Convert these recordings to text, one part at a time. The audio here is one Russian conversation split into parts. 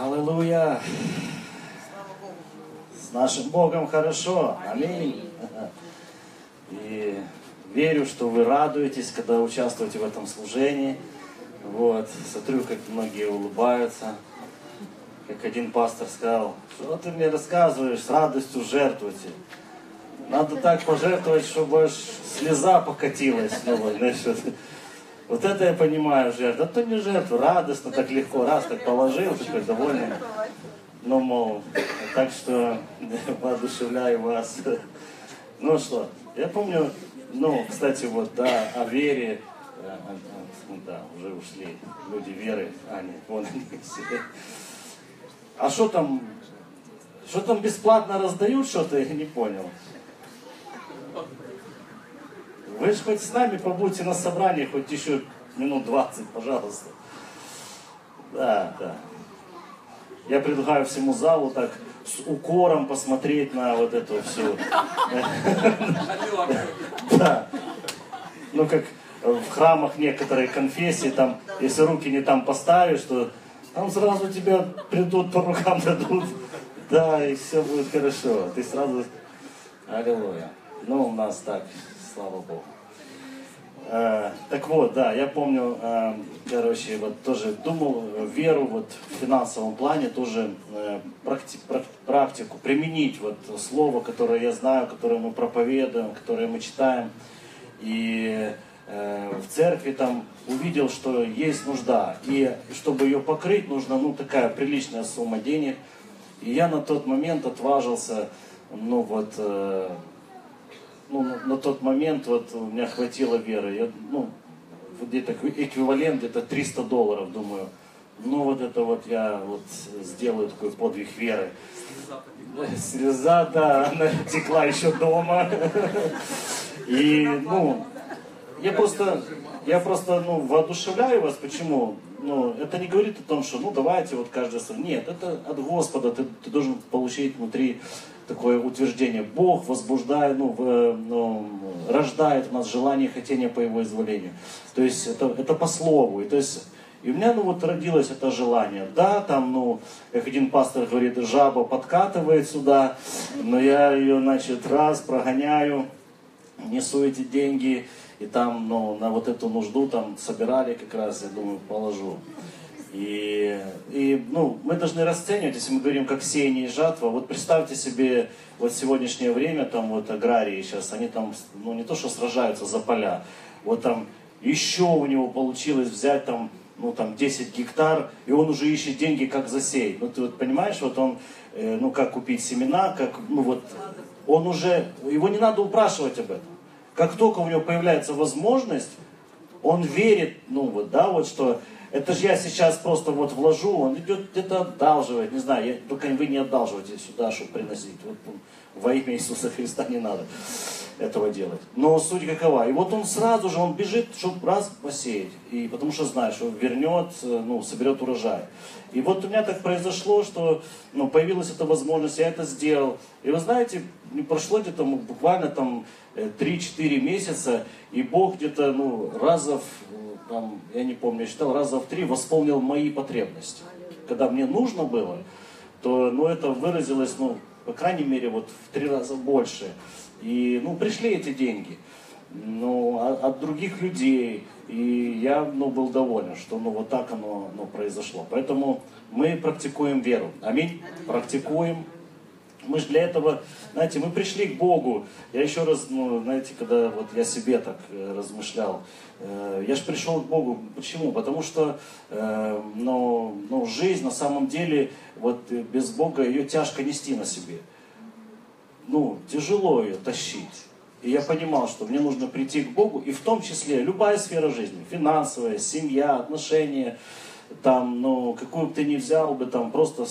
Аллилуйя. С нашим Богом хорошо. Аминь. И верю, что вы радуетесь, когда участвуете в этом служении. Вот. Смотрю, как многие улыбаются. Как один пастор сказал, что ты мне рассказываешь, с радостью жертвуйте. Надо так пожертвовать, чтобы аж слеза покатилась. Ну, знаешь, вот. Это я понимаю жертва. Да то не жертва, радостно, так легко, раз так положил, такой довольный. Ну, мол, так что воодушевляю вас. Ну что, я помню, ну, кстати, вот, да, о вере, э, да, уже ушли люди веры, а нет, вон они. А что там, что там бесплатно раздают что-то, я не понял. Вы же хоть с нами побудьте на собрании, хоть еще минут 20, пожалуйста. Да, да. Я предлагаю всему залу так с укором посмотреть на вот эту всю... Да. Ну, как в храмах некоторые конфессии, там, если руки не там поставишь, то там сразу тебя придут по рукам дадут. Да, и все будет хорошо. Ты сразу... Аллилуйя. Ну, у нас так слава Богу. Э, так вот, да, я помню, э, короче, вот тоже думал веру вот в финансовом плане, тоже э, практи, практику, применить вот слово, которое я знаю, которое мы проповедуем, которое мы читаем. И в церкви там увидел, что есть нужда. И чтобы ее покрыть, нужна ну, такая приличная сумма денег. И я на тот момент отважился, ну вот, ну, на, тот момент вот у меня хватило веры. Я, ну, где-то эквивалент где-то 300 долларов, думаю. Ну вот это вот я вот сделаю такой подвиг веры. Слеза, да, она текла еще дома. И, ну, я просто, я просто, ну, воодушевляю вас. Почему? Ну, это не говорит о том, что, ну, давайте вот каждый... Нет, это от Господа. Ты, ты должен получить внутри такое утверждение. Бог возбуждает, ну, в, ну, рождает в нас желание и хотение по Его изволению. То есть это, это по слову. И, то есть, и у меня, ну, вот родилось это желание. Да, там, ну, как один пастор говорит, жаба подкатывает сюда, но я ее, значит, раз прогоняю, несу эти деньги, и там, ну, на вот эту нужду там собирали как раз, я думаю, положу. И, и ну, мы должны расценивать, если мы говорим как сеяние и жатва, вот представьте себе вот сегодняшнее время, там вот аграрии сейчас, они там, ну не то что сражаются за поля, вот там еще у него получилось взять там, ну там 10 гектар, и он уже ищет деньги, как засеять. Ну ты вот понимаешь, вот он, э, ну как купить семена, как, ну вот, он уже, его не надо упрашивать об этом. Как только у него появляется возможность, он верит, ну вот, да, вот что это же я сейчас просто вот вложу, он идет где-то одалживать, не знаю, я, только вы не одалживайте сюда, чтобы приносить. Вот, во имя Иисуса Христа не надо этого делать. Но суть какова. И вот он сразу же, он бежит, чтобы раз посеять. И потому что знает, что вернет, ну, соберет урожай. И вот у меня так произошло, что ну, появилась эта возможность, я это сделал. И вы знаете, прошло где-то буквально там 3-4 э, месяца, и Бог где-то ну, разов там, я не помню, я считал, раза в три восполнил мои потребности. Когда мне нужно было, то ну, это выразилось, ну, по крайней мере, вот в три раза больше. И, ну, пришли эти деньги, ну, от, от других людей, и я, ну, был доволен, что, ну, вот так оно, ну, произошло. Поэтому мы практикуем веру. Аминь. Практикуем мы же для этого, знаете, мы пришли к Богу. Я еще раз, ну, знаете, когда вот я себе так э, размышлял, э, я же пришел к Богу. Почему? Потому что, э, ну, ну, жизнь на самом деле, вот без Бога ее тяжко нести на себе. Ну, тяжело ее тащить. И я понимал, что мне нужно прийти к Богу, и в том числе любая сфера жизни, финансовая, семья, отношения, там, ну, какую бы ты ни взял бы, там, просто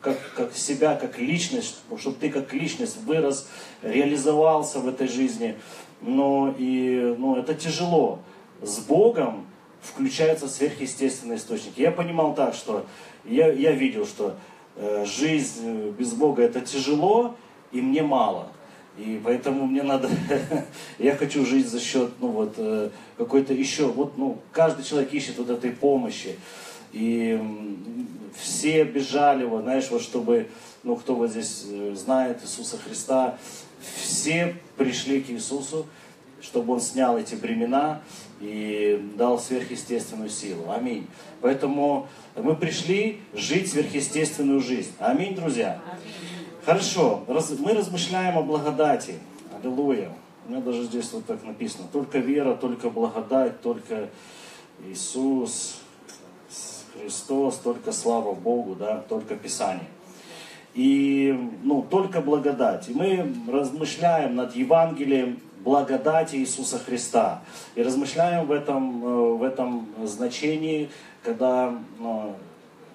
как, как себя, как личность, чтобы ты как личность вырос, реализовался в этой жизни. Но и, ну, это тяжело. С Богом включаются сверхъестественные источники. Я понимал так, что я, я видел, что э, жизнь без Бога это тяжело, и мне мало. И поэтому мне надо, я хочу жить за счет, ну вот, э, какой-то еще, вот, ну, каждый человек ищет вот этой помощи. И все бежали, вот, знаешь, вот чтобы, ну, кто вот здесь э, знает Иисуса Христа, все пришли к Иисусу, чтобы Он снял эти бремена и дал сверхъестественную силу. Аминь. Поэтому мы пришли жить сверхъестественную жизнь. Аминь, друзья. Хорошо, мы размышляем о благодати. Аллилуйя. У меня даже здесь вот так написано. Только вера, только благодать, только Иисус, Христос, только слава Богу, да, только Писание. И ну, только благодать. И мы размышляем над Евангелием благодати Иисуса Христа. И размышляем в этом, э, в этом значении, когда ну,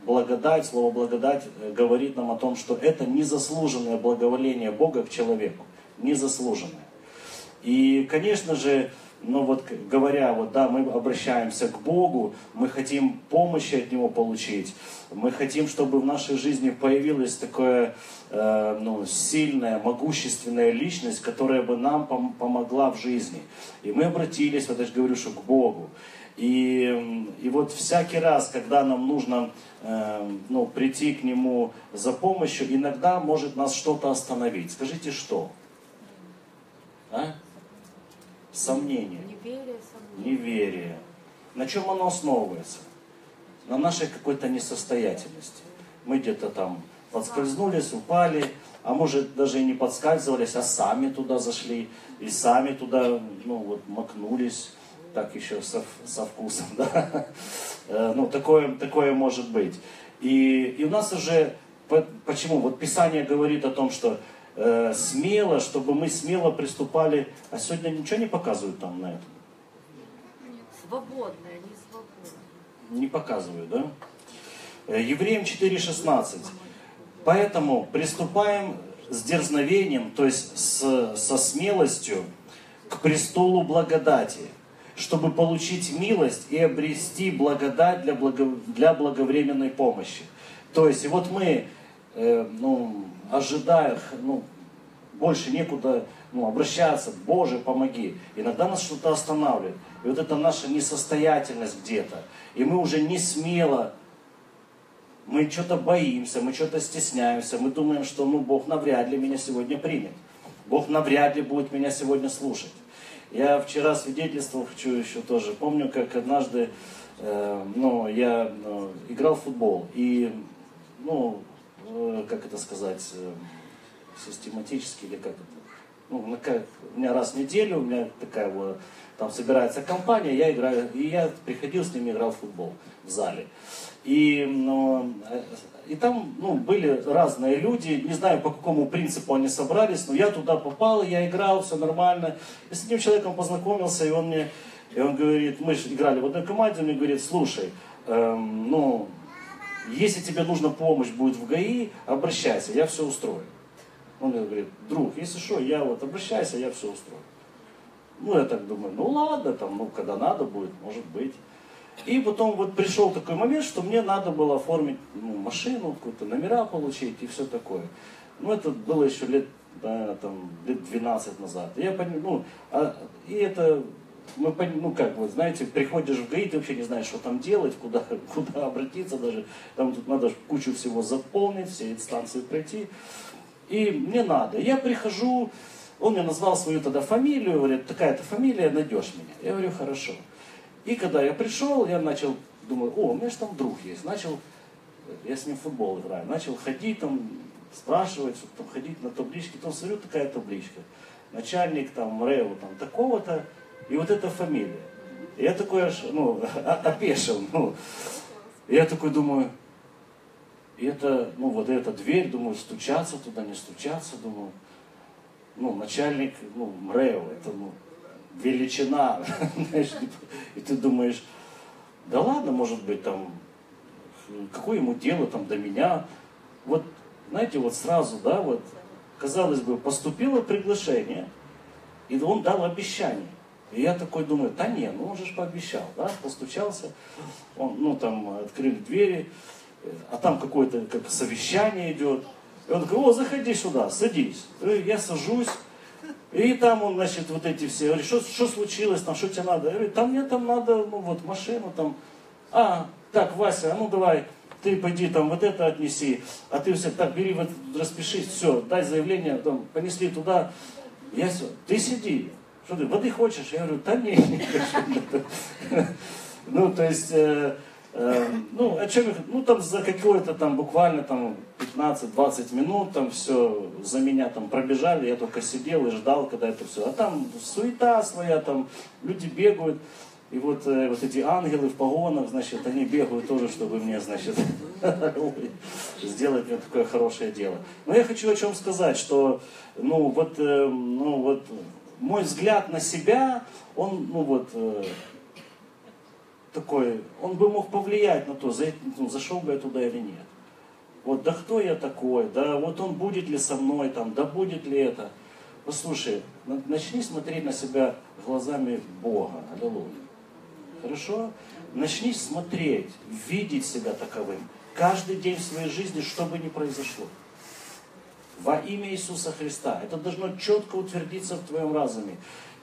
благодать, слово благодать э, говорит нам о том, что это незаслуженное благоволение Бога к человеку. Незаслуженное. И, конечно же, но вот говоря, вот да, мы обращаемся к Богу, мы хотим помощи от Него получить, мы хотим, чтобы в нашей жизни появилась такая э, ну, сильная, могущественная личность, которая бы нам пом- помогла в жизни. И мы обратились, вот я же говорю, что к Богу. И, и вот всякий раз, когда нам нужно э, ну, прийти к Нему за помощью, иногда может нас что-то остановить. Скажите, что? А? Сомнение. Неверие, сомнение. Неверие. На чем оно основывается? На нашей какой-то несостоятельности. Мы где-то там подскользнулись, упали, а может даже и не подскальзывались, а сами туда зашли, и сами туда, ну вот, макнулись, так еще со, со вкусом, да. Э, ну, такое, такое может быть. И, и у нас уже, почему? Вот Писание говорит о том, что э, смело, чтобы мы смело приступали. А сегодня ничего не показывают там на этом? Нет, свободное, не свободное. Не показывают, да? Э, Евреям 4.16. Поэтому приступаем с дерзновением, то есть с, со смелостью к престолу благодати, чтобы получить милость и обрести благодать для, благо, для благовременной помощи. То есть, вот мы э, ну, ожидая, ну, больше некуда ну, обращаться, Боже, помоги. Иногда нас что-то останавливает. И вот это наша несостоятельность где-то. И мы уже не смело, мы что-то боимся, мы что-то стесняемся, мы думаем, что ну, Бог навряд ли меня сегодня примет. Бог навряд ли будет меня сегодня слушать. Я вчера свидетельствовал, хочу еще тоже, помню, как однажды э, ну, я э, играл в футбол, и ну, как это сказать, э, систематически или как это, ну, как, у меня раз в неделю, у меня такая вот, там собирается компания, я играю, и я приходил с ними, играл в футбол в зале. И, ну, э, и там ну, были разные люди, не знаю по какому принципу они собрались, но я туда попал, я играл, все нормально. И с этим человеком познакомился, и он мне, и он говорит, мы же играли в одной команде, он мне говорит, слушай, эм, ну, если тебе нужна помощь будет в ГАИ, обращайся, я все устрою. Он мне говорит, друг, если что, я вот обращайся, я все устрою. Ну, я так думаю, ну ладно, там, ну, когда надо будет, может быть. И потом вот пришел такой момент, что мне надо было оформить ну, машину, какую-то номера получить и все такое. Ну, это было еще лет, да, там, лет 12 назад. Я понял, ну, а, и это мы, ну как вот, знаете, приходишь в ГАИ, ты вообще не знаешь, что там делать, куда, куда обратиться даже. Там тут надо кучу всего заполнить, все инстанции пройти. И мне надо. Я прихожу, он мне назвал свою тогда фамилию, говорит, такая-то фамилия, найдешь меня. Я говорю, хорошо. И когда я пришел, я начал, думаю, о, у меня же там друг есть. Начал, я с ним в футбол играю, начал ходить там, спрашивать, там, ходить на таблички. Там смотрю, такая табличка. Начальник там РЭУ там такого-то, и вот эта фамилия. Я такой аж, ну, опешил. Ну. я такой думаю, это, ну, вот эта дверь, думаю, стучаться туда, не стучаться, думаю. Ну, начальник, ну, МРЭО, это, ну, величина, знаешь, и ты думаешь, да ладно, может быть, там, какое ему дело там до меня. Вот, знаете, вот сразу, да, вот, казалось бы, поступило приглашение, и он дал обещание. И я такой думаю, да не, ну он же пообещал, да, постучался, он, ну там открыли двери, а там какое-то как совещание идет. И он такой, о, заходи сюда, садись. И я сажусь, и там он, значит, вот эти все, говорит, что, что случилось, там, что тебе надо? Я говорю, там мне там надо, ну вот машину там. А, так, Вася, а ну давай, ты пойди там вот это отнеси, а ты все так бери, вот, распишись, все, дай заявление, там, понесли туда. Я все, ты сиди, что ты, воды хочешь? Я говорю, да не, не хочу. Ну, то есть, э, э, ну, о чем ну, там за какое-то там буквально там 15-20 минут там все за меня там пробежали, я только сидел и ждал, когда это все. А там суета своя, там люди бегают. И вот, э, вот эти ангелы в погонах, значит, они бегают тоже, чтобы мне, значит, сделать мне такое хорошее дело. Но я хочу о чем сказать, что, ну, вот, э, ну, вот, мой взгляд на себя, он, ну, вот, э, такой, он бы мог повлиять на то, за, ну, зашел бы я туда или нет. Вот, да кто я такой, да вот он будет ли со мной там, да будет ли это. Послушай, начни смотреть на себя глазами Бога. Аллилуйя. Хорошо? Начни смотреть, видеть себя таковым. Каждый день в своей жизни, что бы ни произошло. Во имя Иисуса Христа. Это должно четко утвердиться в твоем разуме.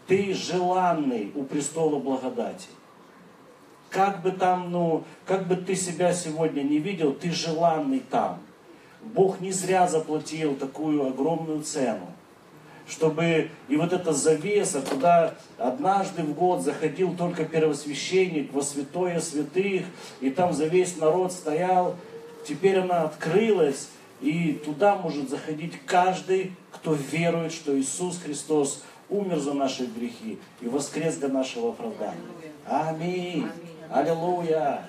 Ты желанный у престола благодати. Как бы там, ну, как бы ты себя сегодня не видел, ты желанный там. Бог не зря заплатил такую огромную цену чтобы и вот эта завеса, куда однажды в год заходил только первосвященник во святое святых, и там за весь народ стоял, теперь она открылась, и туда может заходить каждый, кто верует, что Иисус Христос умер за наши грехи и воскрес для нашего оправдания. Аминь. Аллилуйя.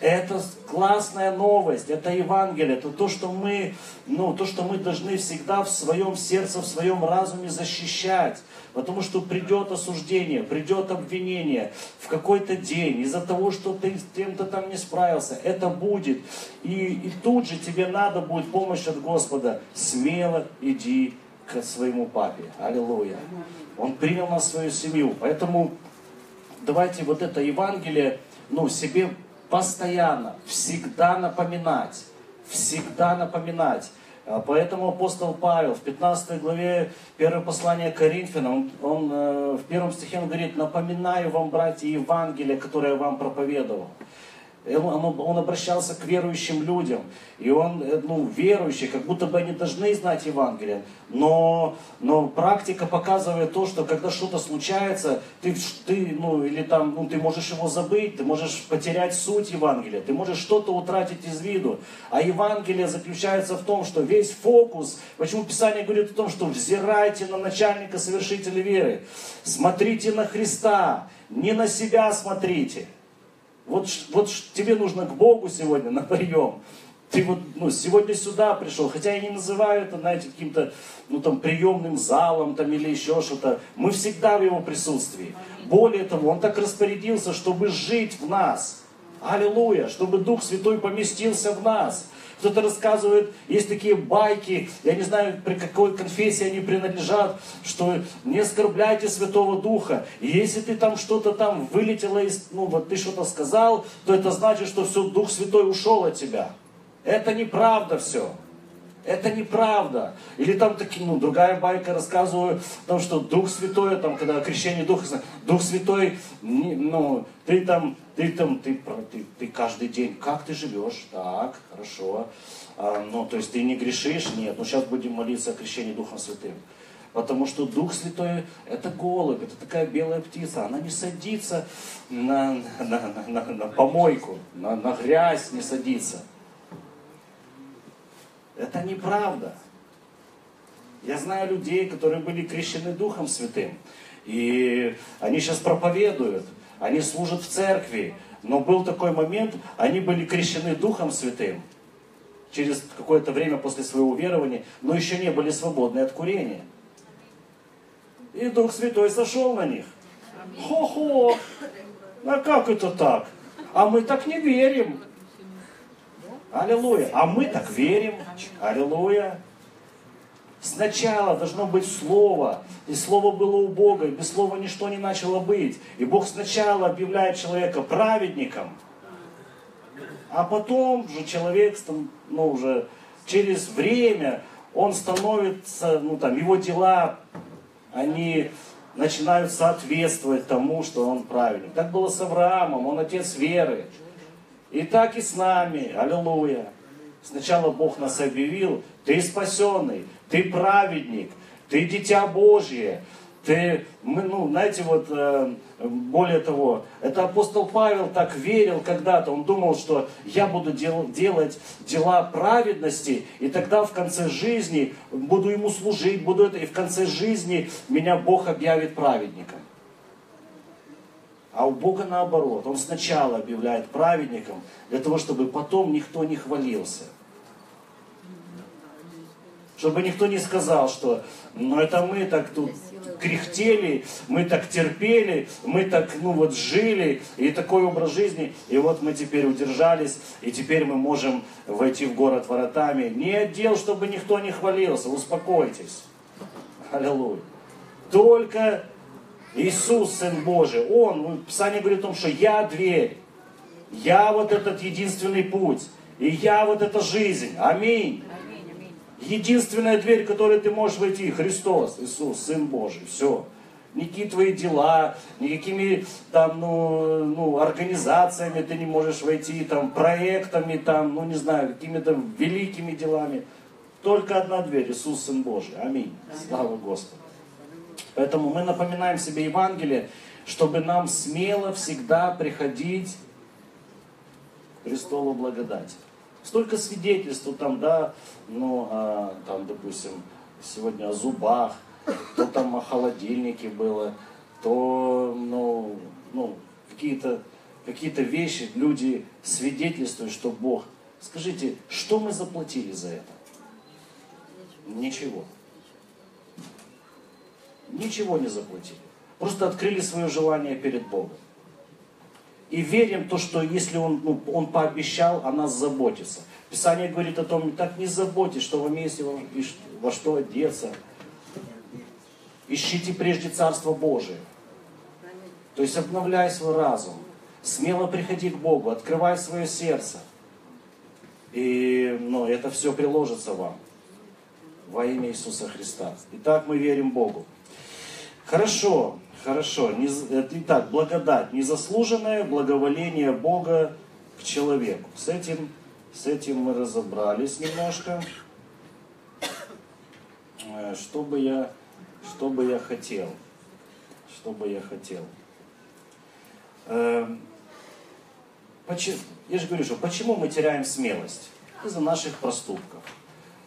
Это классная новость, это Евангелие, это то, что мы, ну, то, что мы должны всегда в своем сердце, в своем разуме защищать. Потому что придет осуждение, придет обвинение в какой-то день из-за того, что ты с кем-то там не справился. Это будет. И, и тут же тебе надо будет помощь от Господа. Смело иди к своему папе. Аллилуйя. Он принял нас в свою семью. Поэтому давайте вот это Евангелие ну, себе постоянно, всегда напоминать, всегда напоминать. А поэтому апостол Павел в 15 главе 1 послания Коринфянам, он э, в первом стихе он говорит, напоминаю вам, братья, Евангелие, которое я вам проповедовал. Он, он обращался к верующим людям. И он, э, ну, верующие, как будто бы они должны знать Евангелие. Но, но практика показывает то, что когда что-то случается, ты, ты, ну, или там, ну, ты можешь его забыть, ты можешь потерять суть Евангелия, ты можешь что-то утратить из виду. А Евангелие заключается в том, что весь фокус, почему Писание говорит о том, что взирайте на начальника совершителя веры, смотрите на Христа, не на себя смотрите. Вот, вот тебе нужно к Богу сегодня на прием. Ты вот ну, сегодня сюда пришел, хотя я не называю это, знаете, каким-то ну, там, приемным залом там, или еще что-то. Мы всегда в Его присутствии. Более того, Он так распорядился, чтобы жить в нас. Аллилуйя, чтобы Дух Святой поместился в нас. Кто-то рассказывает, есть такие байки, я не знаю, при какой конфессии они принадлежат, что не оскорбляйте Святого Духа. И если ты там что-то там вылетело, из, ну вот ты что-то сказал, то это значит, что все, Дух Святой ушел от тебя. Это неправда все. Это неправда. Или там такие, ну, другая байка рассказываю, том, что Дух Святой, там, когда крещение Духа, Дух Святой, ну, ты там, ты там, ты, ты, ты каждый день, как ты живешь? Так, хорошо. А, ну, то есть ты не грешишь? Нет. Ну, сейчас будем молиться о крещении Духом Святым. Потому что Дух Святой – это голубь, это такая белая птица. Она не садится на, на, на, на, на помойку, на, на грязь не садится. Это неправда. Я знаю людей, которые были крещены Духом Святым. И они сейчас проповедуют, они служат в церкви. Но был такой момент, они были крещены Духом Святым через какое-то время после своего верования, но еще не были свободны от курения. И Дух Святой сошел на них. Хо-хо! А как это так? А мы так не верим. Аллилуйя. А мы так верим. Аллилуйя. Сначала должно быть Слово, и Слово было у Бога, и без Слова ничто не начало быть. И Бог сначала объявляет человека праведником, а потом же человек, ну, уже через время, он становится, ну, там, его дела, они начинают соответствовать тому, что он праведник. Так было с Авраамом, он отец веры. И так и с нами. Аллилуйя. Сначала Бог нас объявил, ты спасенный, ты праведник, ты дитя Божье, ты, мы, ну, знаете, вот, э, более того, это апостол Павел так верил когда-то, он думал, что я буду дел, делать дела праведности, и тогда в конце жизни буду ему служить, буду это, и в конце жизни меня Бог объявит праведником. А у Бога наоборот, Он сначала объявляет праведником, для того, чтобы потом никто не хвалился. Чтобы никто не сказал, что ну это мы так тут кряхтели, мы так терпели, мы так, ну вот, жили, и такой образ жизни, и вот мы теперь удержались, и теперь мы можем войти в город воротами. Не отдел, чтобы никто не хвалился, успокойтесь. Аллилуйя. Только Иисус, Сын Божий, Он, ну, Писание говорит о том, что я дверь, я вот этот единственный путь, и я вот эта жизнь. Аминь. Единственная дверь, которой ты можешь войти, Христос, Иисус, Сын Божий. Все. Никакие твои дела, никакими там, ну, ну, организациями ты не можешь войти, там, проектами, там, ну, не знаю, какими-то великими делами. Только одна дверь, Иисус, Сын Божий. Аминь. Слава Господу. Поэтому мы напоминаем себе Евангелие, чтобы нам смело всегда приходить к престолу благодати. Столько свидетельств там, да, ну, а, там, допустим, сегодня о зубах, то там о холодильнике было, то, ну, ну какие-то какие вещи люди свидетельствуют, что Бог. Скажите, что мы заплатили за это? Ничего. Ничего не заплатили. Просто открыли свое желание перед Богом. И верим то, что если Он, ну, он пообещал о нас заботиться. Писание говорит о том, так не заботьтесь, что вам есть во что одеться. Ищите прежде Царство Божие. То есть обновляй свой разум. Смело приходи к Богу, открывай свое сердце. И ну, это все приложится вам во имя Иисуса Христа. Итак, мы верим Богу. Хорошо, хорошо. Итак, благодать, незаслуженное благоволение Бога к человеку. С этим, с этим мы разобрались немножко. Э, что бы я, что бы я хотел? Что бы я хотел? Эм, я же говорю, что почему мы теряем смелость? Из-за наших проступков,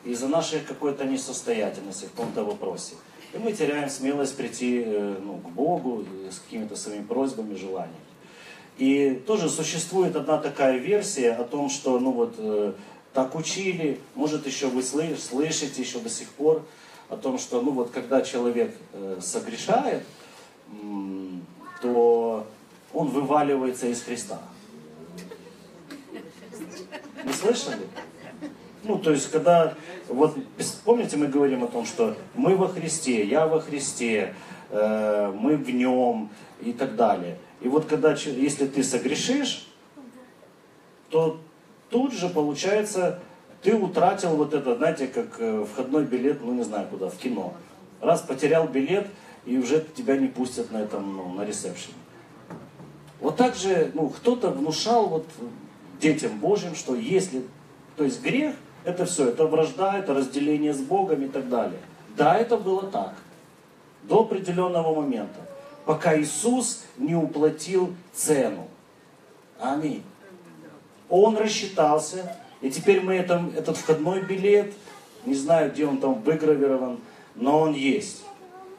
из-за нашей какой-то несостоятельности в каком-то вопросе. И мы теряем смелость прийти э, ну, к Богу с какими-то своими просьбами, желаниями. И тоже существует одна такая версия о том, что ну вот э, так учили, может еще вы слышите еще до сих пор о том, что ну вот когда человек э, согрешает, то он вываливается из Христа. Вы слышали? Ну, то есть, когда, вот, помните, мы говорим о том, что мы во Христе, я во Христе, э, мы в Нем и так далее. И вот когда, если ты согрешишь, то тут же получается, ты утратил вот это, знаете, как э, входной билет, ну не знаю куда, в кино. Раз потерял билет, и уже тебя не пустят на этом, ну, на ресепшене. Вот так же, ну, кто-то внушал вот детям Божьим, что если, то есть грех, это все, это вражда, это разделение с Богом и так далее. Да, это было так. До определенного момента. Пока Иисус не уплатил цену. Аминь. Он рассчитался, и теперь мы это, этот входной билет, не знаю, где он там выгравирован, но он есть.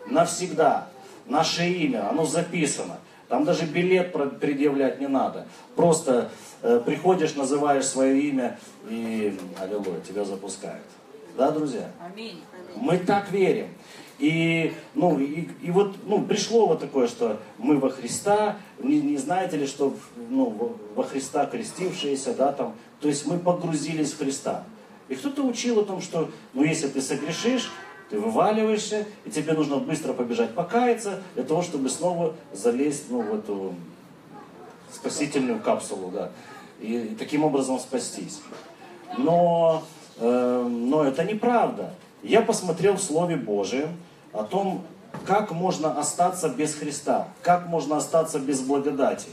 Навсегда. Наше имя, оно записано. Там даже билет предъявлять не надо. Просто э, приходишь, называешь свое имя и, аллилуйя, тебя запускают. Да, друзья? Аминь. Мы так верим. И, ну, и, и вот ну, пришло вот такое, что мы во Христа, не, не знаете ли, что ну, во Христа крестившиеся, да, там, то есть мы погрузились в Христа. И кто-то учил о том, что ну, если ты согрешишь, ты вываливаешься, и тебе нужно быстро побежать покаяться, для того, чтобы снова залезть ну, в эту спасительную капсулу, да, и, таким образом спастись. Но, э, но это неправда. Я посмотрел в Слове Божьем о том, как можно остаться без Христа, как можно остаться без благодати.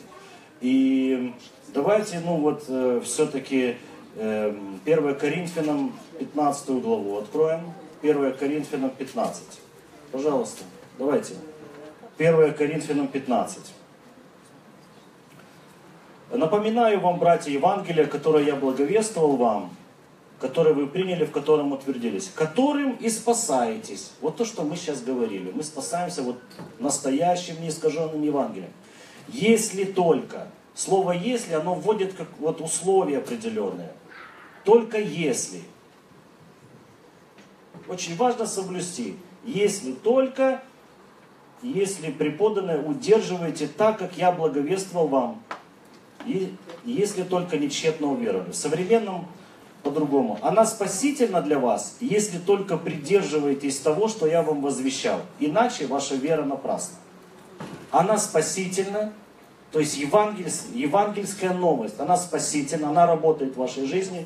И давайте, ну вот, э, все-таки э, 1 Коринфянам 15 главу откроем. 1 Коринфянам 15. Пожалуйста, давайте. 1 Коринфянам 15. Напоминаю вам, братья, Евангелие, которое я благовествовал вам, которое вы приняли, в котором утвердились, которым и спасаетесь. Вот то, что мы сейчас говорили. Мы спасаемся вот настоящим, неискаженным Евангелием. Если только, слово «если», оно вводит как вот условия определенные. Только если. Очень важно соблюсти. Если только, если преподанное удерживаете так, как я благовествовал вам, и если только не тщетно уверовали. В современном по-другому. Она спасительна для вас, если только придерживаетесь того, что я вам возвещал. Иначе ваша вера напрасна. Она спасительна, то есть евангельс, евангельская новость, она спасительна, она работает в вашей жизни,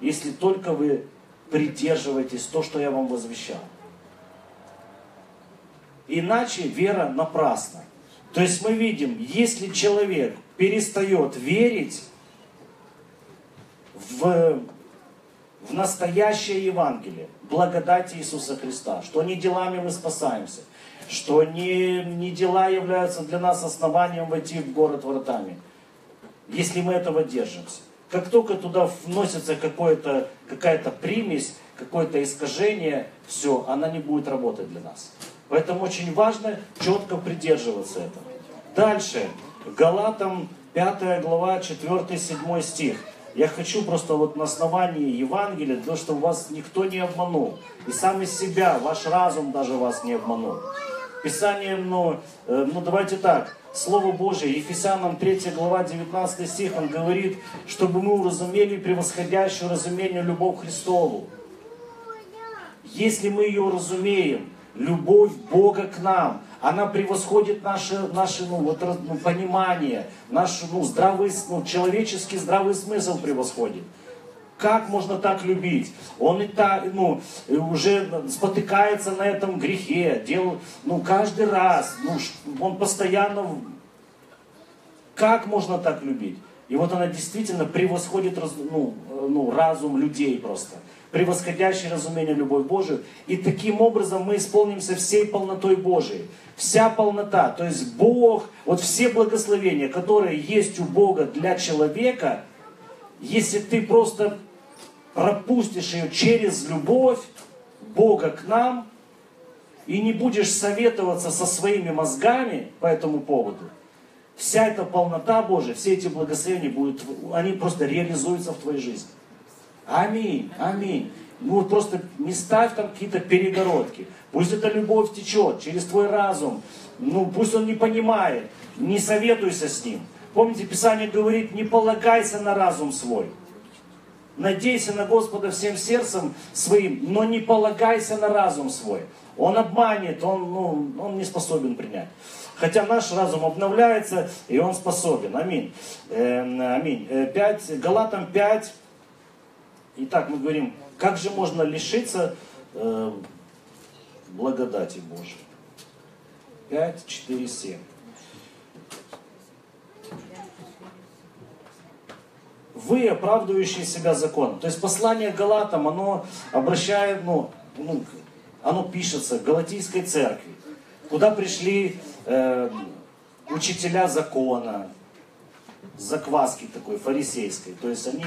если только вы придерживаетесь то, что я вам возвещал. Иначе вера напрасна. То есть мы видим, если человек перестает верить в в настоящее Евангелие, благодать Иисуса Христа, что не делами мы спасаемся, что не, не дела являются для нас основанием войти в город вратами, если мы этого держимся. Как только туда вносится какая-то примесь, какое-то искажение, все, она не будет работать для нас. Поэтому очень важно четко придерживаться этого. Дальше, Галатам 5 глава 4-7 стих. Я хочу просто вот на основании Евангелия, для того, чтобы вас никто не обманул. И сам из себя, ваш разум даже вас не обманул. Писание, ну, э, ну давайте так, Слово Божие, Ефесянам 3 глава 19 стих, он говорит, чтобы мы уразумели превосходящую разумению любовь Христову. Если мы ее разумеем, любовь Бога к нам, она превосходит наше, наше ну, вот, ну, понимание, наш ну, здравый, ну, человеческий здравый смысл превосходит. Как можно так любить? Он и так, ну, уже спотыкается на этом грехе, дел, ну, каждый раз, ну, он постоянно... Как можно так любить? И вот она действительно превосходит ну, ну, разум людей просто превосходящее разумение любовь Божию. И таким образом мы исполнимся всей полнотой Божией. Вся полнота, то есть Бог, вот все благословения, которые есть у Бога для человека, если ты просто пропустишь ее через любовь Бога к нам и не будешь советоваться со своими мозгами по этому поводу, вся эта полнота Божия, все эти благословения будут, они просто реализуются в твоей жизни. Аминь, аминь. Ну вот просто не ставь там какие-то перегородки. Пусть эта любовь течет через твой разум. Ну пусть он не понимает. Не советуйся с ним. Помните, Писание говорит, не полагайся на разум свой. Надейся на Господа всем сердцем своим, но не полагайся на разум свой. Он обманет, он, ну, он не способен принять. Хотя наш разум обновляется, и он способен. Аминь. Э, аминь. 5, э, Галатам 5, Итак, мы говорим, как же можно лишиться э, благодати Божией? 5, 4, 7. Вы, оправдывающие себя законом. То есть послание Галатам, оно обращает, ну, ну оно пишется Галатийской церкви, куда пришли э, учителя закона, закваски такой, фарисейской. То есть они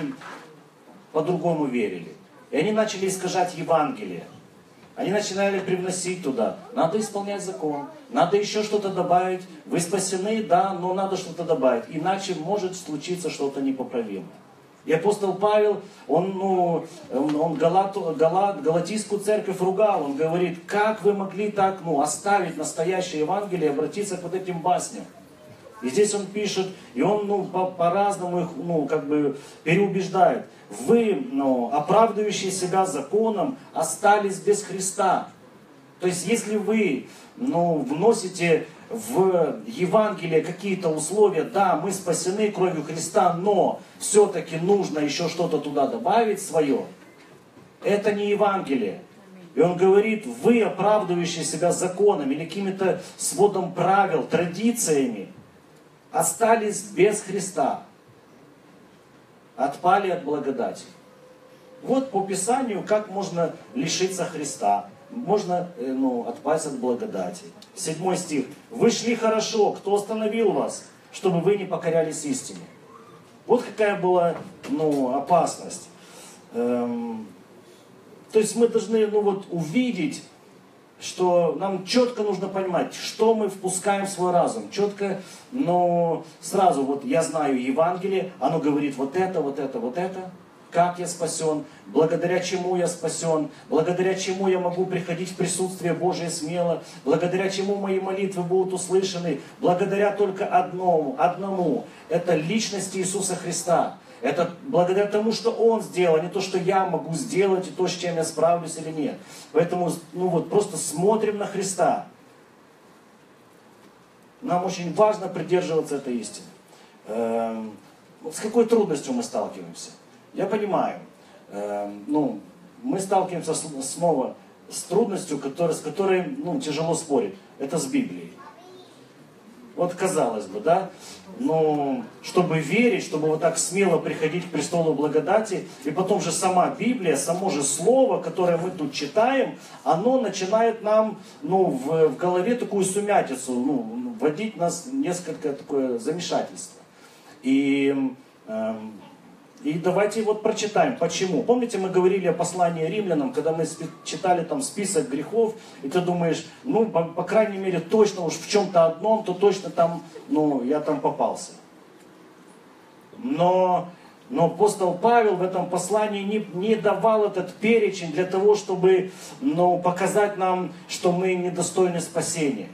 по-другому верили. И они начали искажать Евангелие. Они начинали привносить туда. Надо исполнять закон. Надо еще что-то добавить. Вы спасены, да, но надо что-то добавить. Иначе может случиться что-то непоправимое. И апостол Павел, он, ну, он Галату, Галат, Галатийскую церковь ругал. Он говорит, как вы могли так ну, оставить настоящее Евангелие и обратиться к вот этим басням. И здесь он пишет, и он ну, по- по-разному их ну, как бы переубеждает. Вы, ну, оправдывающие себя законом, остались без Христа. То есть, если вы ну, вносите в Евангелие какие-то условия, да, мы спасены кровью Христа, но все-таки нужно еще что-то туда добавить свое, это не Евангелие. И он говорит, вы, оправдывающие себя законом или какими-то сводом правил, традициями, остались без Христа. Отпали от благодати. Вот по Писанию, как можно лишиться Христа. Можно э, ну, отпасть от благодати. Седьмой стих. Вы шли хорошо, кто остановил вас, чтобы вы не покорялись истине. Вот какая была ну, опасность. Эм, то есть мы должны ну, вот, увидеть, что нам четко нужно понимать, что мы впускаем в свой разум. Четко, но сразу, вот я знаю Евангелие, оно говорит вот это, вот это, вот это как я спасен, благодаря чему я спасен, благодаря чему я могу приходить в присутствие Божие смело, благодаря чему мои молитвы будут услышаны, благодаря только одному, одному, это личности Иисуса Христа. Это благодаря тому, что Он сделал, а не то, что я могу сделать, и то, с чем я справлюсь или нет. Поэтому, ну вот, просто смотрим на Христа. Нам очень важно придерживаться этой истины. Эм, с какой трудностью мы сталкиваемся? Я понимаю, э, ну, мы сталкиваемся снова с трудностью, который, с которой ну, тяжело спорить. Это с Библией. Вот казалось бы, да? Но чтобы верить, чтобы вот так смело приходить к престолу благодати, и потом же сама Библия, само же Слово, которое мы тут читаем, оно начинает нам ну, в, в голове такую сумятицу, ну, вводить нас несколько такое замешательство. И э, и давайте вот прочитаем, почему. Помните, мы говорили о послании римлянам, когда мы читали там список грехов, и ты думаешь, ну, по, по крайней мере, точно уж в чем-то одном, то точно там, ну, я там попался. Но, но апостол Павел в этом послании не, не давал этот перечень для того, чтобы ну, показать нам, что мы недостойны спасения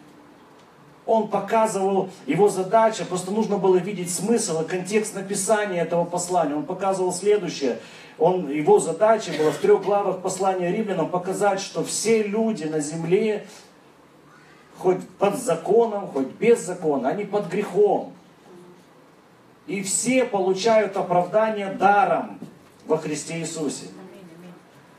он показывал, его задача, просто нужно было видеть смысл и контекст написания этого послания. Он показывал следующее. Он, его задача была в трех главах послания римлянам показать, что все люди на земле, хоть под законом, хоть без закона, они под грехом. И все получают оправдание даром во Христе Иисусе.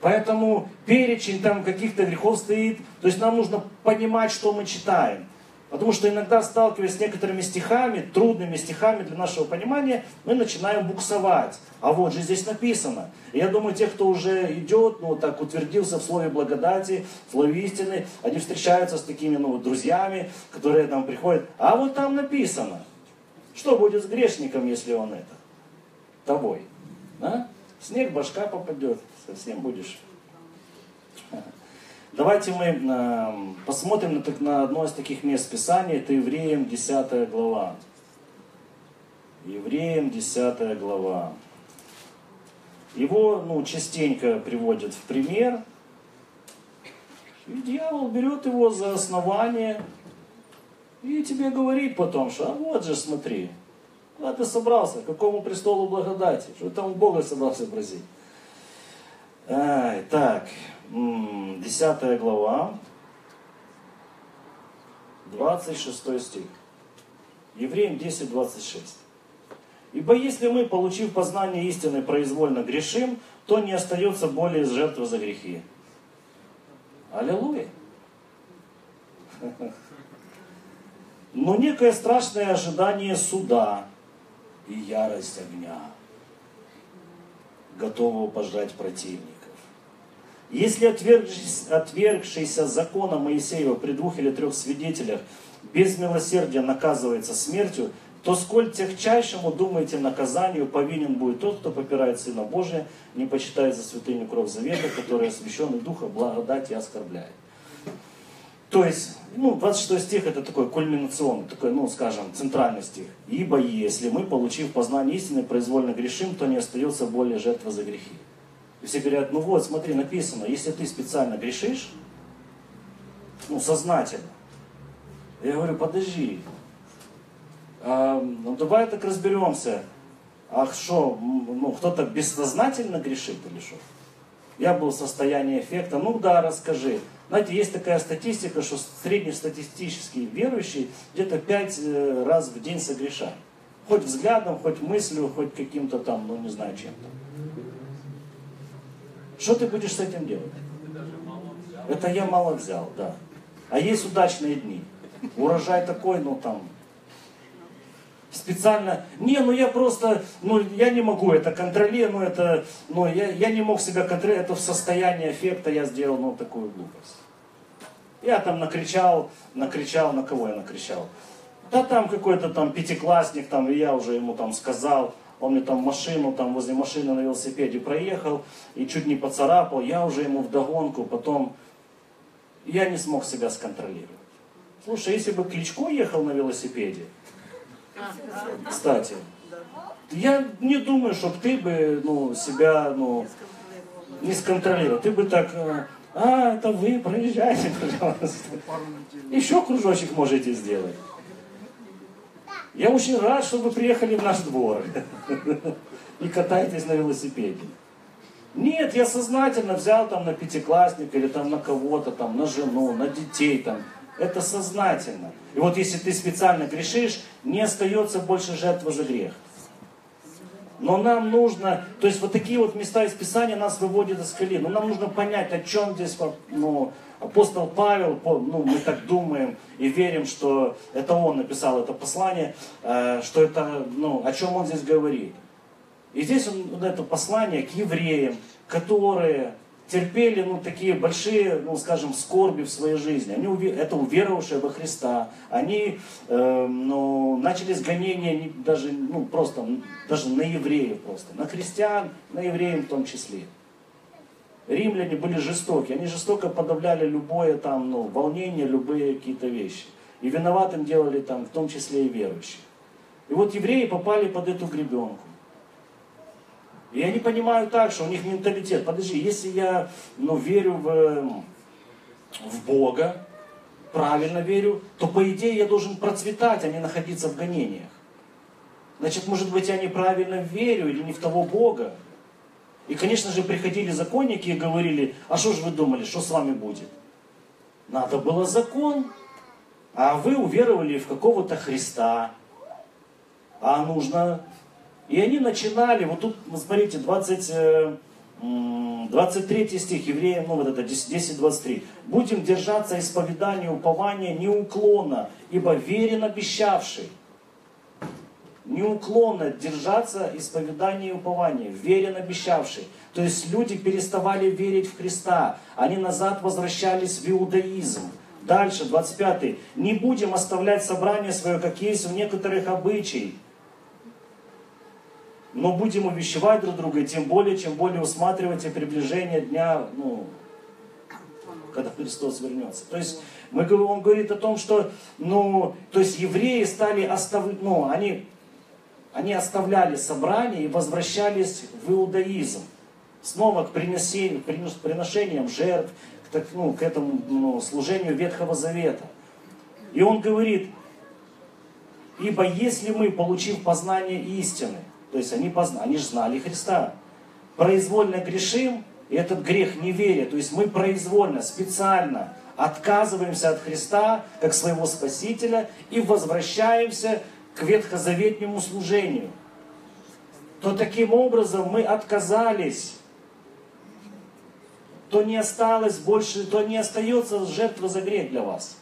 Поэтому перечень там каких-то грехов стоит. То есть нам нужно понимать, что мы читаем. Потому что иногда, сталкиваясь с некоторыми стихами, трудными стихами для нашего понимания, мы начинаем буксовать. А вот же здесь написано. И я думаю, те, кто уже идет, ну, так утвердился в слове благодати, в слове истины, они встречаются с такими, ну, друзьями, которые там приходят. А вот там написано. Что будет с грешником, если он это? Тобой. А? Снег башка попадет, совсем будешь Давайте мы э, посмотрим на, одно из таких мест Писания. Это Евреям 10 глава. Евреям 10 глава. Его ну, частенько приводят в пример. И дьявол берет его за основание и тебе говорит потом, что а вот же смотри, куда ты собрался, к какому престолу благодати, что там Бога собрался бросить. Ай, так, 10 глава, 26 стих. Евреям 10, 26. Ибо если мы, получив познание истины, произвольно грешим, то не остается более жертвы за грехи. Аллилуйя. Но некое страшное ожидание суда и ярость огня, готового пожрать противника. Если отвергшийся закона Моисеева при двух или трех свидетелях без милосердия наказывается смертью, то сколь техчайшему, думаете, наказанию повинен будет тот, кто попирает Сына Божия, не почитает за святыню кровь завета, который освященный Духа благодать и оскорбляет. То есть, ну, 26 стих это такой кульминационный, такой, ну, скажем, центральный стих. Ибо если мы, получив познание истины, произвольно грешим, то не остается более жертвы за грехи. Все говорят, ну вот, смотри, написано, если ты специально грешишь, ну, сознательно. Я говорю, подожди, а, ну давай так разберемся. А что, ну, кто-то бессознательно грешит или что? Я был в состоянии эффекта, ну да, расскажи. Знаете, есть такая статистика, что среднестатистический верующий где-то пять э, раз в день согрешает. Хоть взглядом, хоть мыслью, хоть каким-то там, ну не знаю чем-то. Что ты будешь с этим делать? Это я мало взял, да. А есть удачные дни. Урожай такой, ну там, специально, не, ну я просто, ну я не могу это контролировать, ну это, ну я, я не мог себя контролировать, это в состоянии эффекта я сделал, ну такую глупость. Я там накричал, накричал, на кого я накричал? Да там какой-то там пятиклассник, там, и я уже ему там сказал, он мне там машину, там возле машины на велосипеде проехал и чуть не поцарапал, я уже ему вдогонку, потом я не смог себя сконтролировать. Слушай, если бы Кличко ехал на велосипеде, кстати, я не думаю, чтобы ты бы ну, себя ну, не сконтролировал. Ты бы так, э, а, это вы, проезжайте, пожалуйста. Еще кружочек можете сделать. Я очень рад, что вы приехали в наш двор и катаетесь на велосипеде. Нет, я сознательно взял там на пятиклассника или там на кого-то, там, на жену, на детей там. Это сознательно. И вот если ты специально грешишь, не остается больше жертвы за грех. Но нам нужно, то есть вот такие вот места из Писания нас выводят из колеи. Но нам нужно понять, о чем здесь ну, апостол Павел, ну, мы так думаем и верим, что это он написал это послание, э, что это, ну, о чем он здесь говорит. И здесь он, вот это послание к евреям, которые терпели ну, такие большие, ну, скажем, скорби в своей жизни. Они, это уверовавшие во Христа. Они э, ну, начали сгонения даже, ну, просто, даже на евреев просто. На христиан, на евреев в том числе. Римляне были жестоки. Они жестоко подавляли любое там, ну, волнение, любые какие-то вещи. И виноватым делали там, в том числе и верующие. И вот евреи попали под эту гребенку. И они понимают так, что у них менталитет. Подожди, если я ну, верю в, в Бога, правильно верю, то по идее я должен процветать, а не находиться в гонениях. Значит, может быть, я неправильно верю или не в того Бога. И, конечно же, приходили законники и говорили, а что же вы думали, что с вами будет? Надо было закон, а вы уверовали в какого-то Христа. А нужно и они начинали, вот тут, смотрите, 20, 23 э, стих, евреям, ну вот это 10-23. «Будем держаться исповедания упования неуклонно, ибо верен обещавший». Неуклонно держаться исповедания и упования, верен обещавший. То есть люди переставали верить в Христа, они назад возвращались в иудаизм. Дальше, 25. «Не будем оставлять собрание свое, как есть в некоторых обычаях, но будем увещевать друг друга, тем более, чем более усматривайте приближение дня, ну, когда Христос вернется. То есть мы, он говорит о том, что, ну, то есть евреи стали оставлять, ну, они, они оставляли собрание и возвращались в иудаизм. Снова к принесению, приношениям жертв, к, ну, к этому ну, служению Ветхого Завета. И он говорит, ибо если мы, получив познание истины, то есть они, позна... они же знали Христа. Произвольно грешим, и этот грех неверия. То есть мы произвольно, специально отказываемся от Христа, как своего Спасителя, и возвращаемся к ветхозаветнему служению. То таким образом мы отказались то не осталось больше, то не остается жертва за грех для вас.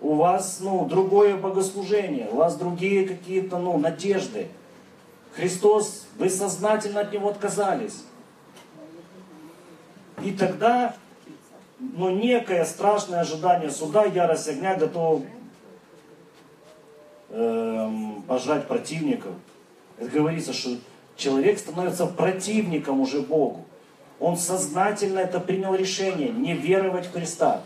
У вас, ну, другое богослужение, у вас другие какие-то, ну, надежды. Христос, вы сознательно от Него отказались. И тогда, ну, некое страшное ожидание суда, ярость огня готов эм, пожрать противников. Это говорится, что человек становится противником уже Богу. Он сознательно это принял решение, не веровать в Христа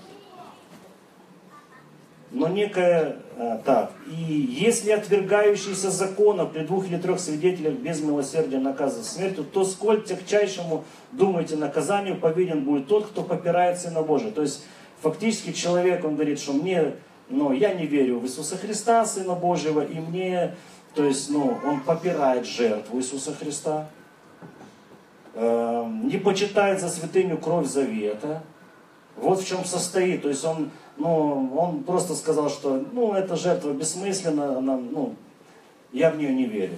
но некое так. И если отвергающийся закона при двух или трех свидетелях без милосердия наказан смертью, то сколь тягчайшему, думаете, наказанию повинен будет тот, кто попирает Сына Божия. То есть фактически человек, он говорит, что мне, ну, я не верю в Иисуса Христа, Сына Божьего, и мне, то есть, ну, он попирает жертву Иисуса Христа, э, не почитает за святыню кровь завета, вот в чем состоит. То есть он ну, он просто сказал, что, ну, эта жертва бессмысленна, она, ну, я в нее не верю.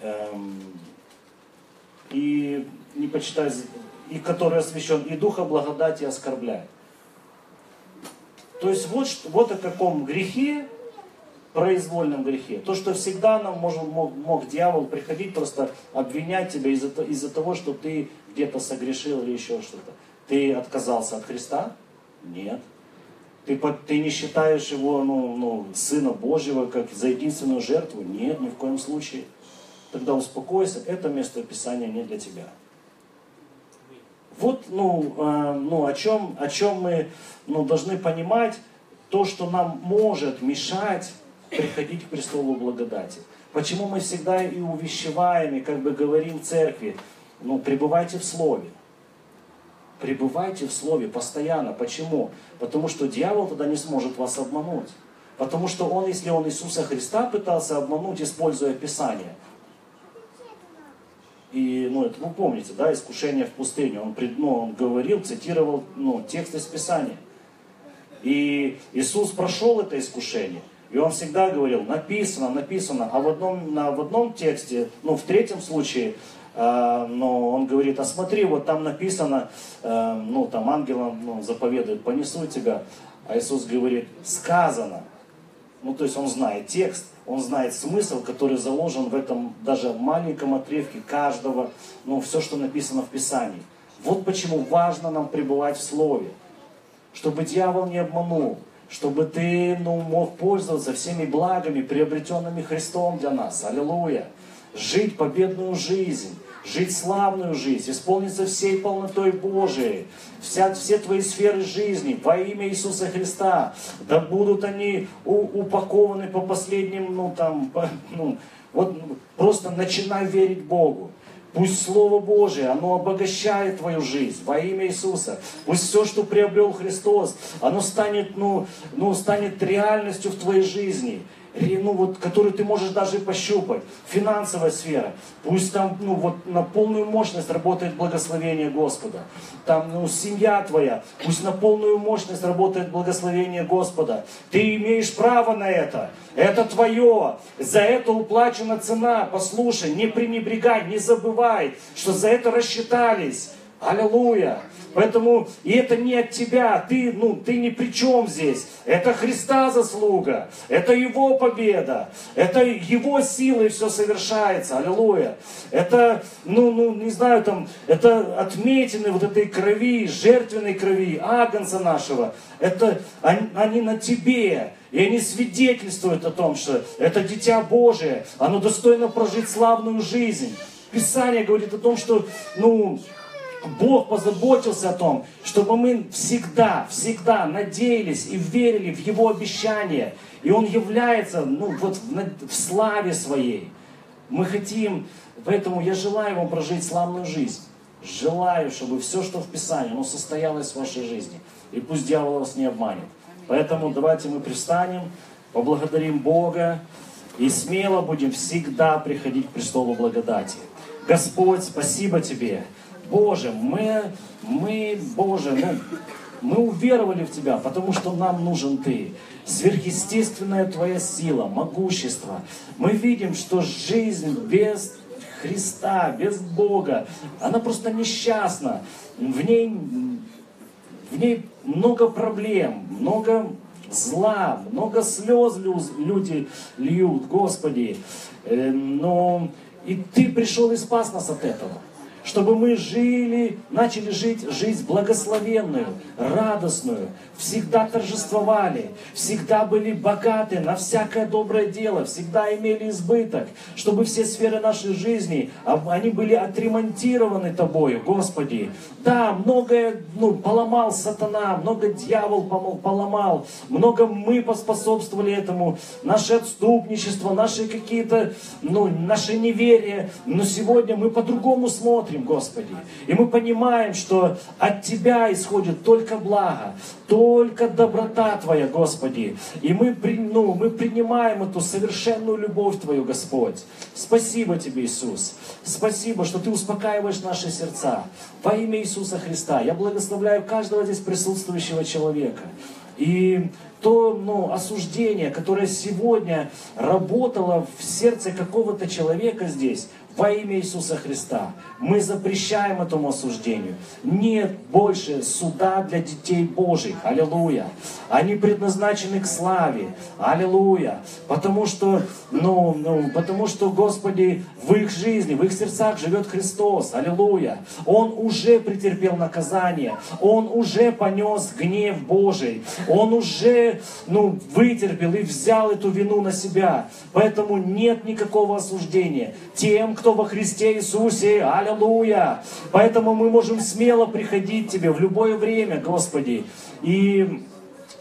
Эм, и не почитай, и который освящен, и духа благодати оскорбляет. То есть вот, вот о каком грехе произвольном грехе. То, что всегда нам может, мог, мог дьявол приходить, просто обвинять тебя из-за из того, что ты где-то согрешил или еще что-то. Ты отказался от Христа? Нет. Ты, ты не считаешь его ну, ну, Сына Божьего как за единственную жертву? Нет, ни в коем случае. Тогда успокойся, это место Писания не для тебя. Вот ну, э, ну, о, чем, о чем мы ну, должны понимать, то, что нам может мешать приходить к престолу благодати. Почему мы всегда и увещеваем, и как бы говорим церкви, ну, пребывайте в Слове. Пребывайте в Слове постоянно. Почему? Потому что дьявол тогда не сможет вас обмануть. Потому что он, если он Иисуса Христа пытался обмануть, используя Писание, и, ну, это вы помните, да, искушение в пустыне. Он, ну, он говорил, цитировал ну, текст из Писания. И Иисус прошел это искушение. И он всегда говорил, написано, написано. А в одном, на, в одном тексте, ну, в третьем случае, но он говорит, а смотри, вот там написано, э, ну, там ангелам ну, заповедует, понесу тебя. А Иисус говорит, сказано. Ну, то есть он знает текст, он знает смысл, который заложен в этом даже маленьком отрывке каждого, ну, все, что написано в Писании. Вот почему важно нам пребывать в Слове, чтобы дьявол не обманул, чтобы ты ну, мог пользоваться всеми благами, приобретенными Христом для нас. Аллилуйя. Жить победную жизнь жить славную жизнь, исполниться всей полнотой Божией, вся, все твои сферы жизни во имя Иисуса Христа, да будут они упакованы по последним, ну там, по, ну, вот просто начинай верить Богу. Пусть Слово Божие, оно обогащает твою жизнь во имя Иисуса. Пусть все, что приобрел Христос, оно станет, ну, ну, станет реальностью в твоей жизни ну, вот, которую ты можешь даже пощупать. Финансовая сфера. Пусть там ну, вот, на полную мощность работает благословение Господа. Там ну, семья твоя. Пусть на полную мощность работает благословение Господа. Ты имеешь право на это. Это твое. За это уплачена цена. Послушай, не пренебрегай, не забывай, что за это рассчитались. Аллилуйя. Поэтому, и это не от тебя, ты, ну, ты ни при чем здесь. Это Христа заслуга, это Его победа, это Его силой все совершается, аллилуйя. Это, ну, ну, не знаю, там, это отметины вот этой крови, жертвенной крови, агнца нашего. Это, они, они на тебе, и они свидетельствуют о том, что это дитя Божие, оно достойно прожить славную жизнь. Писание говорит о том, что, ну, Бог позаботился о том, чтобы мы всегда, всегда надеялись и верили в Его обещания. И Он является ну, вот в, в славе Своей. Мы хотим, поэтому я желаю вам прожить славную жизнь. Желаю, чтобы все, что в Писании, оно состоялось в вашей жизни. И пусть дьявол вас не обманет. Поэтому давайте мы пристанем, поблагодарим Бога и смело будем всегда приходить к престолу благодати. Господь, спасибо Тебе Боже, мы, мы, Боже, ну, мы уверовали в Тебя, потому что нам нужен Ты. Сверхъестественная Твоя сила, могущество. Мы видим, что жизнь без Христа, без Бога, она просто несчастна. В ней, в ней много проблем, много зла, много слез люди льют, Господи. Э, но и Ты пришел и спас нас от этого чтобы мы жили, начали жить жизнь благословенную, радостную, всегда торжествовали, всегда были богаты на всякое доброе дело, всегда имели избыток, чтобы все сферы нашей жизни, они были отремонтированы Тобою, Господи. Да, многое ну, поломал сатана, много дьявол поломал, много мы поспособствовали этому, наше отступничество, наши какие-то, ну, наше неверие, но сегодня мы по-другому смотрим, Господи. И мы понимаем, что от Тебя исходит только благо, только доброта Твоя, Господи. И мы, ну, мы принимаем эту совершенную любовь Твою, Господь. Спасибо Тебе, Иисус. Спасибо, что Ты успокаиваешь наши сердца. Во имя Иисуса Христа я благословляю каждого здесь присутствующего человека. И то ну, осуждение, которое сегодня работало в сердце какого-то человека здесь, во имя Иисуса Христа. Мы запрещаем этому осуждению. Нет больше суда для детей Божьих. Аллилуйя. Они предназначены к славе. Аллилуйя. Потому что, ну, ну, потому что, Господи, в их жизни, в их сердцах живет Христос. Аллилуйя. Он уже претерпел наказание. Он уже понес гнев Божий. Он уже, ну, вытерпел и взял эту вину на себя. Поэтому нет никакого осуждения тем, кто во Христе Иисусе. Аллилуйя. Поэтому мы можем смело приходить к Тебе в любое время, Господи. И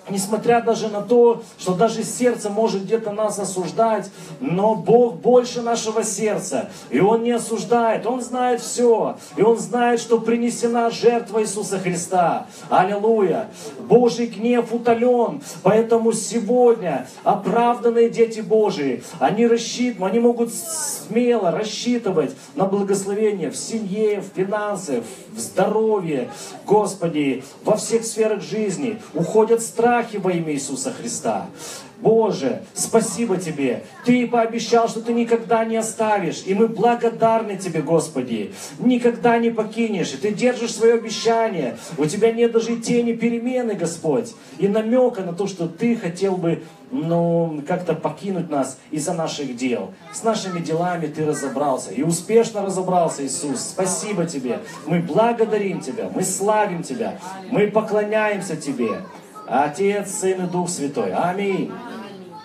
Несмотря даже на то, что даже сердце может где-то нас осуждать, но Бог больше нашего сердца. И Он не осуждает, Он знает все. И Он знает, что принесена жертва Иисуса Христа. Аллилуйя. Божий гнев утолен. Поэтому сегодня оправданные дети Божии, они рассчитывают, они могут смело рассчитывать на благословение в семье, в финансах, в здоровье, Господи, во всех сферах жизни. Уходят страхи страхе во имя Иисуса Христа. Боже, спасибо Тебе. Ты пообещал, что Ты никогда не оставишь. И мы благодарны Тебе, Господи. Никогда не покинешь. Ты держишь свое обещание. У Тебя нет даже тени перемены, Господь. И намека на то, что Ты хотел бы ну, как-то покинуть нас из-за наших дел. С нашими делами Ты разобрался. И успешно разобрался, Иисус. Спасибо Тебе. Мы благодарим Тебя. Мы славим Тебя. Мы поклоняемся Тебе. Отец, Сын и Дух Святой. Аминь.